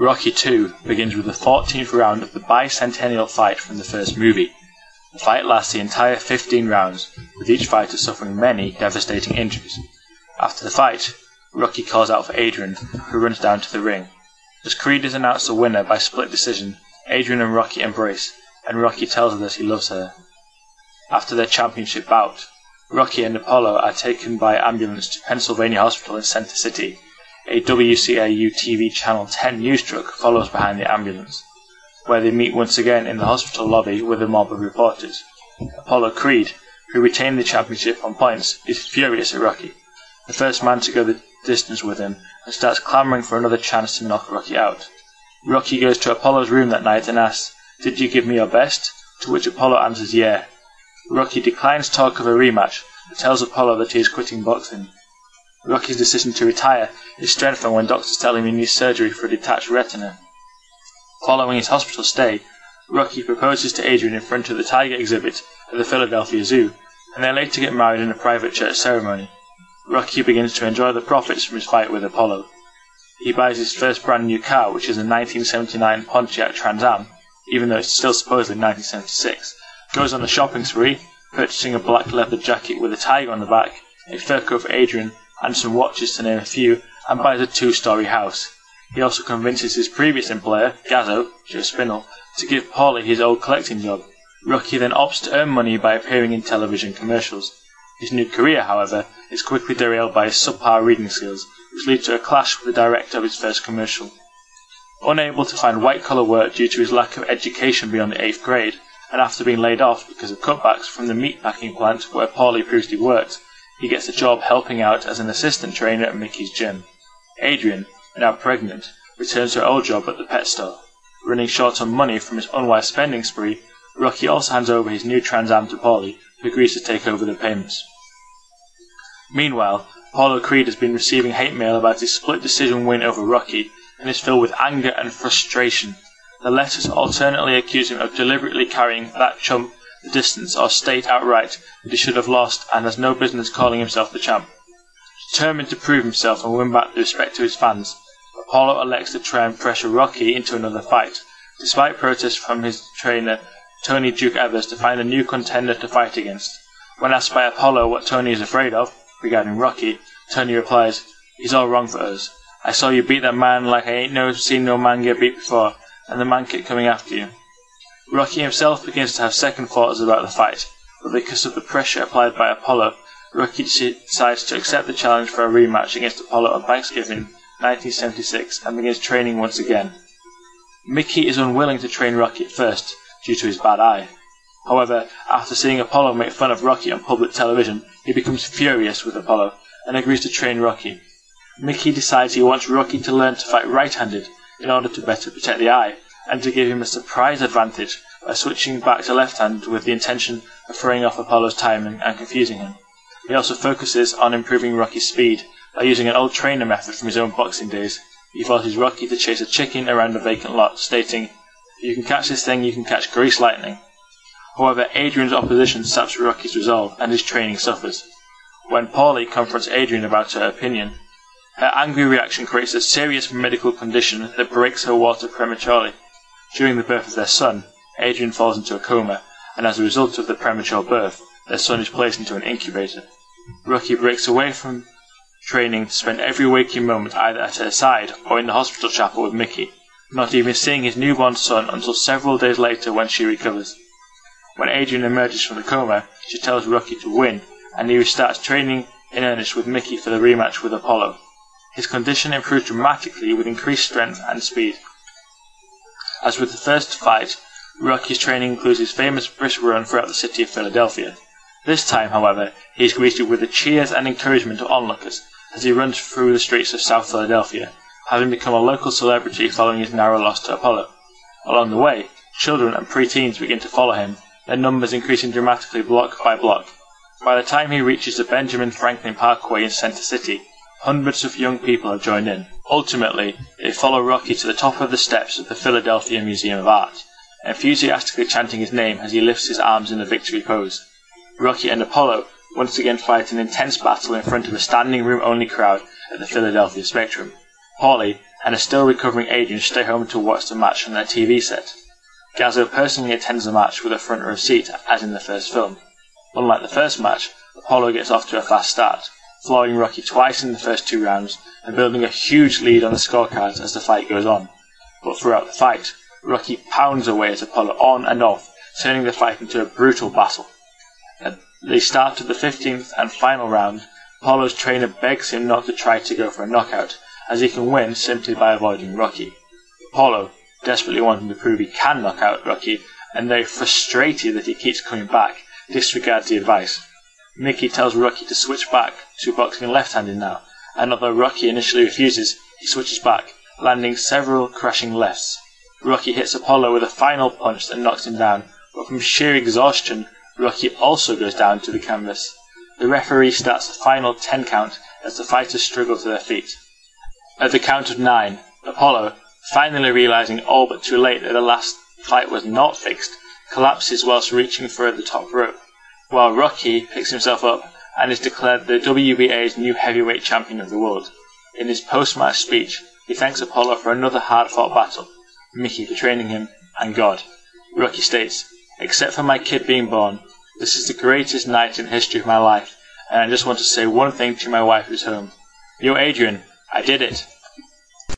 Rocky II begins with the 14th round of the bicentennial fight from the first movie. The fight lasts the entire 15 rounds, with each fighter suffering many devastating injuries. After the fight, Rocky calls out for Adrian, who runs down to the ring. As Creed is announced the winner by split decision, Adrian and Rocky embrace, and Rocky tells her that he loves her. After their championship bout, Rocky and Apollo are taken by ambulance to Pennsylvania Hospital in Center City. A WCAU TV Channel 10 news truck follows behind the ambulance, where they meet once again in the hospital lobby with a mob of reporters. Apollo Creed, who retained the championship on points, is furious at Rocky, the first man to go the distance with him, and starts clamoring for another chance to knock Rocky out. Rocky goes to Apollo's room that night and asks, Did you give me your best? To which Apollo answers, Yeah. Rocky declines talk of a rematch, but tells Apollo that he is quitting boxing. Rocky's decision to retire is strengthened when doctors tell him he needs surgery for a detached retina. Following his hospital stay, Rocky proposes to Adrian in front of the tiger exhibit at the Philadelphia Zoo, and they later get married in a private church ceremony. Rocky begins to enjoy the profits from his fight with Apollo. He buys his first brand new car, which is a 1979 Pontiac Trans Am, even though it's still supposedly 1976, goes on a shopping spree, purchasing a black leather jacket with a tiger on the back, a fur coat for Adrian, and some watches to name a few, and buys a two-story house. He also convinces his previous employer, Gazzo, Joe Spinell, to give Paulie his old collecting job. Rocky then opts to earn money by appearing in television commercials. His new career, however, is quickly derailed by his subpar reading skills, which lead to a clash with the director of his first commercial. Unable to find white-collar work due to his lack of education beyond the eighth grade, and after being laid off because of cutbacks from the meatpacking plant where Paulie previously worked, he gets a job helping out as an assistant trainer at Mickey's gym. Adrian, now pregnant, returns to her old job at the pet store. Running short on money from his unwise spending spree, Rocky also hands over his new Trans Am to Paulie, who agrees to take over the payments. Meanwhile, Apollo Creed has been receiving hate mail about his split decision win over Rocky and is filled with anger and frustration. The letters alternately accuse him of deliberately carrying that chump the distance or state outright that he should have lost and has no business calling himself the champ. Determined to prove himself and win back the respect of his fans, Apollo elects to try and pressure Rocky into another fight, despite protests from his trainer Tony Duke Evers to find a new contender to fight against. When asked by Apollo what Tony is afraid of regarding Rocky, Tony replies, He's all wrong for us. I saw you beat that man like I ain't no seen no man get beat before, and the man kept coming after you. Rocky himself begins to have second thoughts about the fight, but because of the pressure applied by Apollo, Rocky decides to accept the challenge for a rematch against Apollo on Thanksgiving 1976 and begins training once again. Mickey is unwilling to train Rocky at first due to his bad eye. However, after seeing Apollo make fun of Rocky on public television, he becomes furious with Apollo and agrees to train Rocky. Mickey decides he wants Rocky to learn to fight right-handed in order to better protect the eye and to give him a surprise advantage by switching back to left hand with the intention of throwing off Apollo's timing and confusing him. He also focuses on improving Rocky's speed by using an old trainer method from his own boxing days. He forces Rocky to chase a chicken around a vacant lot, stating, You can catch this thing, you can catch grease lightning. However, Adrian's opposition saps Rocky's resolve and his training suffers. When Paulie confronts Adrian about her opinion, her angry reaction creates a serious medical condition that breaks her water prematurely. During the birth of their son, Adrian falls into a coma, and as a result of the premature birth, their son is placed into an incubator. Rocky breaks away from training to spend every waking moment either at her side or in the hospital chapel with Mickey, not even seeing his newborn son until several days later when she recovers. When Adrian emerges from the coma, she tells Rocky to win, and he restarts training in earnest with Mickey for the rematch with Apollo. His condition improves dramatically with increased strength and speed. As with the first fight, Rocky's training includes his famous brisk run throughout the city of Philadelphia. This time, however, he is greeted with the cheers and encouragement of onlookers as he runs through the streets of South Philadelphia, having become a local celebrity following his narrow loss to Apollo. Along the way, children and pre-teens begin to follow him, their numbers increasing dramatically block by block. By the time he reaches the Benjamin Franklin Parkway in Center City, hundreds of young people have joined in. Ultimately, they follow Rocky to the top of the steps of the Philadelphia Museum of Art, enthusiastically chanting his name as he lifts his arms in the victory pose. Rocky and Apollo once again fight an intense battle in front of a standing room only crowd at the Philadelphia Spectrum. Paulie, and a still recovering Adrian stay home to watch the match on their TV set. Gazzo personally attends the match with a front row seat, as in the first film. Unlike the first match, Apollo gets off to a fast start, flooring Rocky twice in the first two rounds and building a huge lead on the scorecards as the fight goes on. But throughout the fight, Rocky pounds away at Apollo on and off, turning the fight into a brutal battle. At the start of the 15th and final round, Apollo's trainer begs him not to try to go for a knockout, as he can win simply by avoiding Rocky. Apollo, desperately wanting to prove he can knock out Rocky, and though frustrated that he keeps coming back, disregards the advice. Mickey tells Rocky to switch back to boxing left-handed now, and although Rocky initially refuses, he switches back, landing several crashing lefts. Rocky hits Apollo with a final punch that knocks him down, but from sheer exhaustion, Rocky also goes down to the canvas. The referee starts the final 10 count as the fighters struggle to their feet. At the count of 9, Apollo, finally realizing all but too late that the last fight was not fixed, collapses whilst reaching for the top rope, while Rocky picks himself up and is declared the WBA's new heavyweight champion of the world. In his post-match speech, he thanks Apollo for another hard-fought battle, Mickey for training him, and God. Rocky states, Except for my kid being born, this is the greatest night in the history of my life, and I just want to say one thing to my wife who's home. Yo, Adrian, I did it.